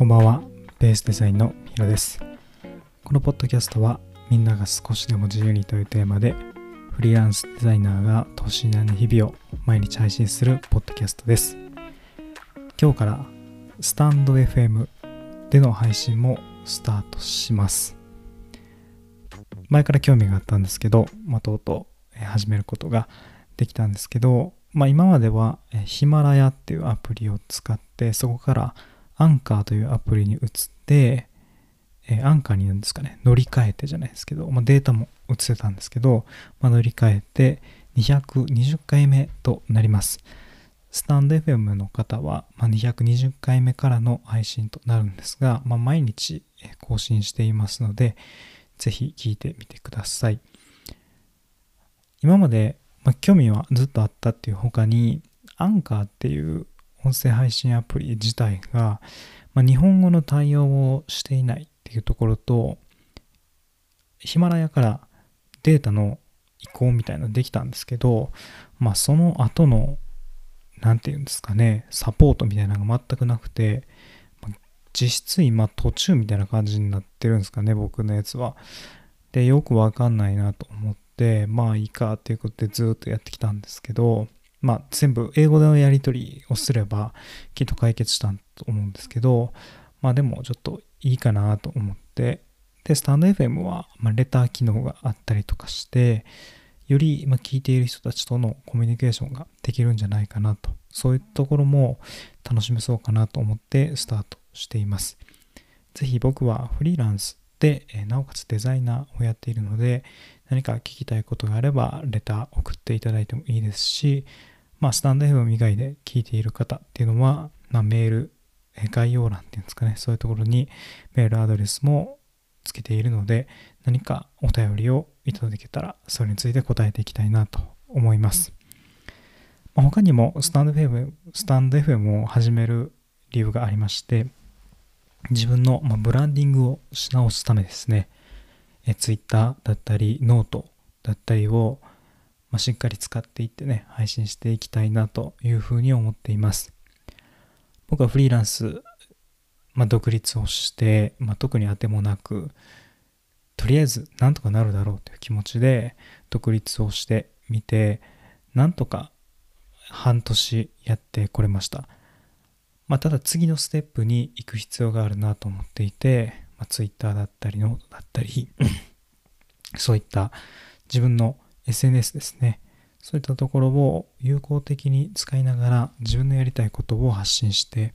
こんばんは、ベースデザインのヒロです。このポッドキャストは、みんなが少しでも自由にというテーマで、フリーランスデザイナーが等身大の日々を毎日配信するポッドキャストです。今日から、スタンド FM での配信もスタートします。前から興味があったんですけど、まあ、とうとう始めることができたんですけど、まあ、今まではヒマラヤっていうアプリを使って、そこからアンカーというアプリに移って、えーアンカーになんですかね、乗り換えてじゃないですけど、まあ、データも移せたんですけど、まあ、乗り換えて220回目となります。スタンド FM の方は、まあ、220回目からの配信となるんですが、まあ、毎日更新していますので、ぜひ聞いてみてください。今まで、まあ、興味はずっとあったっていう他に、アンカーっていう音声配信アプリ自体が、まあ、日本語の対応をしていないっていうところと、ヒマラヤからデータの移行みたいなのできたんですけど、まあその後の、なんていうんですかね、サポートみたいなのが全くなくて、ま実質今途中みたいな感じになってるんですかね、僕のやつは。で、よくわかんないなと思って、まあいいかっていうことでずっとやってきたんですけど、まあ全部英語でのやり取りをすればきっと解決したと思うんですけど、まあでもちょっといいかなと思って、で、スタンド FM は、ま、レター機能があったりとかして、より、ま、聞いている人たちとのコミュニケーションができるんじゃないかなと、そういうところも楽しめそうかなと思ってスタートしています。ぜひ僕はフリーランスで、えなおかつデザイナーをやっているので、何か聞きたいことがあれば、レター送っていただいてもいいですし、まあ、スタンド FM 以外で聞いている方っていうのは、まあ、メール、え概要欄っていうんですかね、そういうところにメールアドレスもつけているので、何かお便りをいただけたら、それについて答えていきたいなと思います。まあ他にもスタンド FM、スタンド FM を始める理由がありまして、自分のまブランディングをし直すためですね、え Twitter だったり、ノートだったりを、ま、しっかり使っていってね、配信していきたいなというふうに思っています。僕はフリーランス、まあ、独立をして、まあ、特に当てもなく、とりあえずなんとかなるだろうという気持ちで独立をしてみて、なんとか半年やってこれました。まあ、ただ次のステップに行く必要があるなと思っていて、まあ、Twitter だったり、ノートだったり、そういった自分の SNS ですね。そういったところを有効的に使いながら自分のやりたいことを発信して、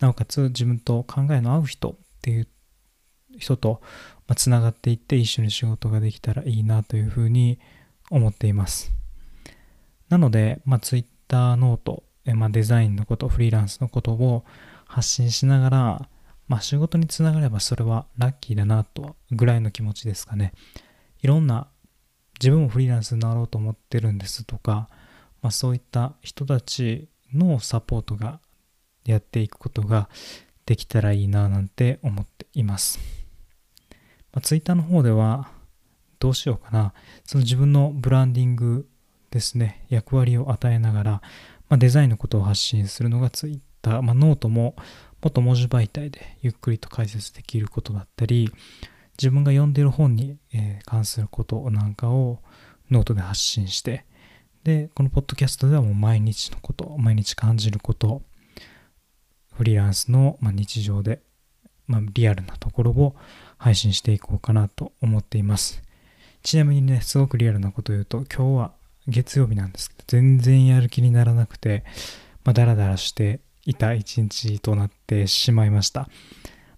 なおかつ自分と考えの合う人っていう人とつながっていって一緒に仕事ができたらいいなというふうに思っています。なので、まあ、Twitter note、えまあ、デザインのこと、フリーランスのことを発信しながら、まあ、仕事につながればそれはラッキーだなとぐらいの気持ちですかね。いろんな自分もフリーランスになろうと思ってるんですとか、まあ、そういった人たちのサポートがやっていくことができたらいいななんて思っています。まあ、Twitter の方ではどうしようかな。その自分のブランディングですね、役割を与えながら、まあ、デザインのことを発信するのが Twitter、まあ、ノートももっと文字媒体でゆっくりと解説できることだったり、自分が読んでいる本に、え関することなんかをノートで発信して、で、このポッドキャストではもう毎日のこと、毎日感じること、フリーランスの、ま、日常で、ま、リアルなところを配信していこうかなと思っています。ちなみにね、すごくリアルなことを言うと、今日は月曜日なんです、全然やる気にならなくて、まあ、ダラダラしていた一日となってしまいました。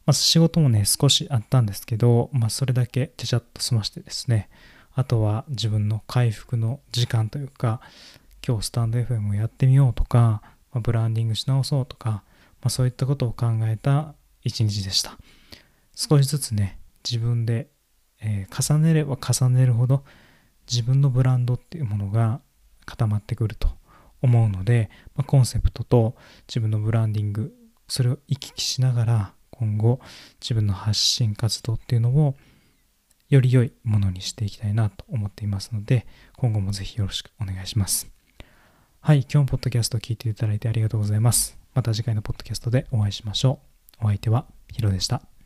まあ、仕事もね、少しあったんですけど、まあ、それだけちゃちゃっと済ましてですね、あとは自分の回復の時間というか、今日スタンド FM をやってみようとか、まあ、ブランディングし直そうとか、まあ、そういったことを考えた一日でした。少しずつね、自分で、えー重ねれば重ねるほど自分のブランドっていうものが固まってくると思うので、まあ、コンセプトと自分のブランディング、それを行き来しながら今後自分の発信活動っていうのをより良いものにしていきたいなと思っていますので、今後もぜひよろしくお願いします。はい、今日もポッドキャストを聞いていただいてありがとうございます。また次回のポッドキャストでお会いしましょう。お相手はヒロでした。